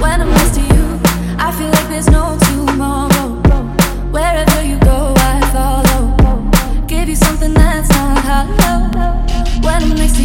When I'm next to you, I feel like there's no tomorrow. Wherever you go, I follow. Give you something that's not hollow. When I'm next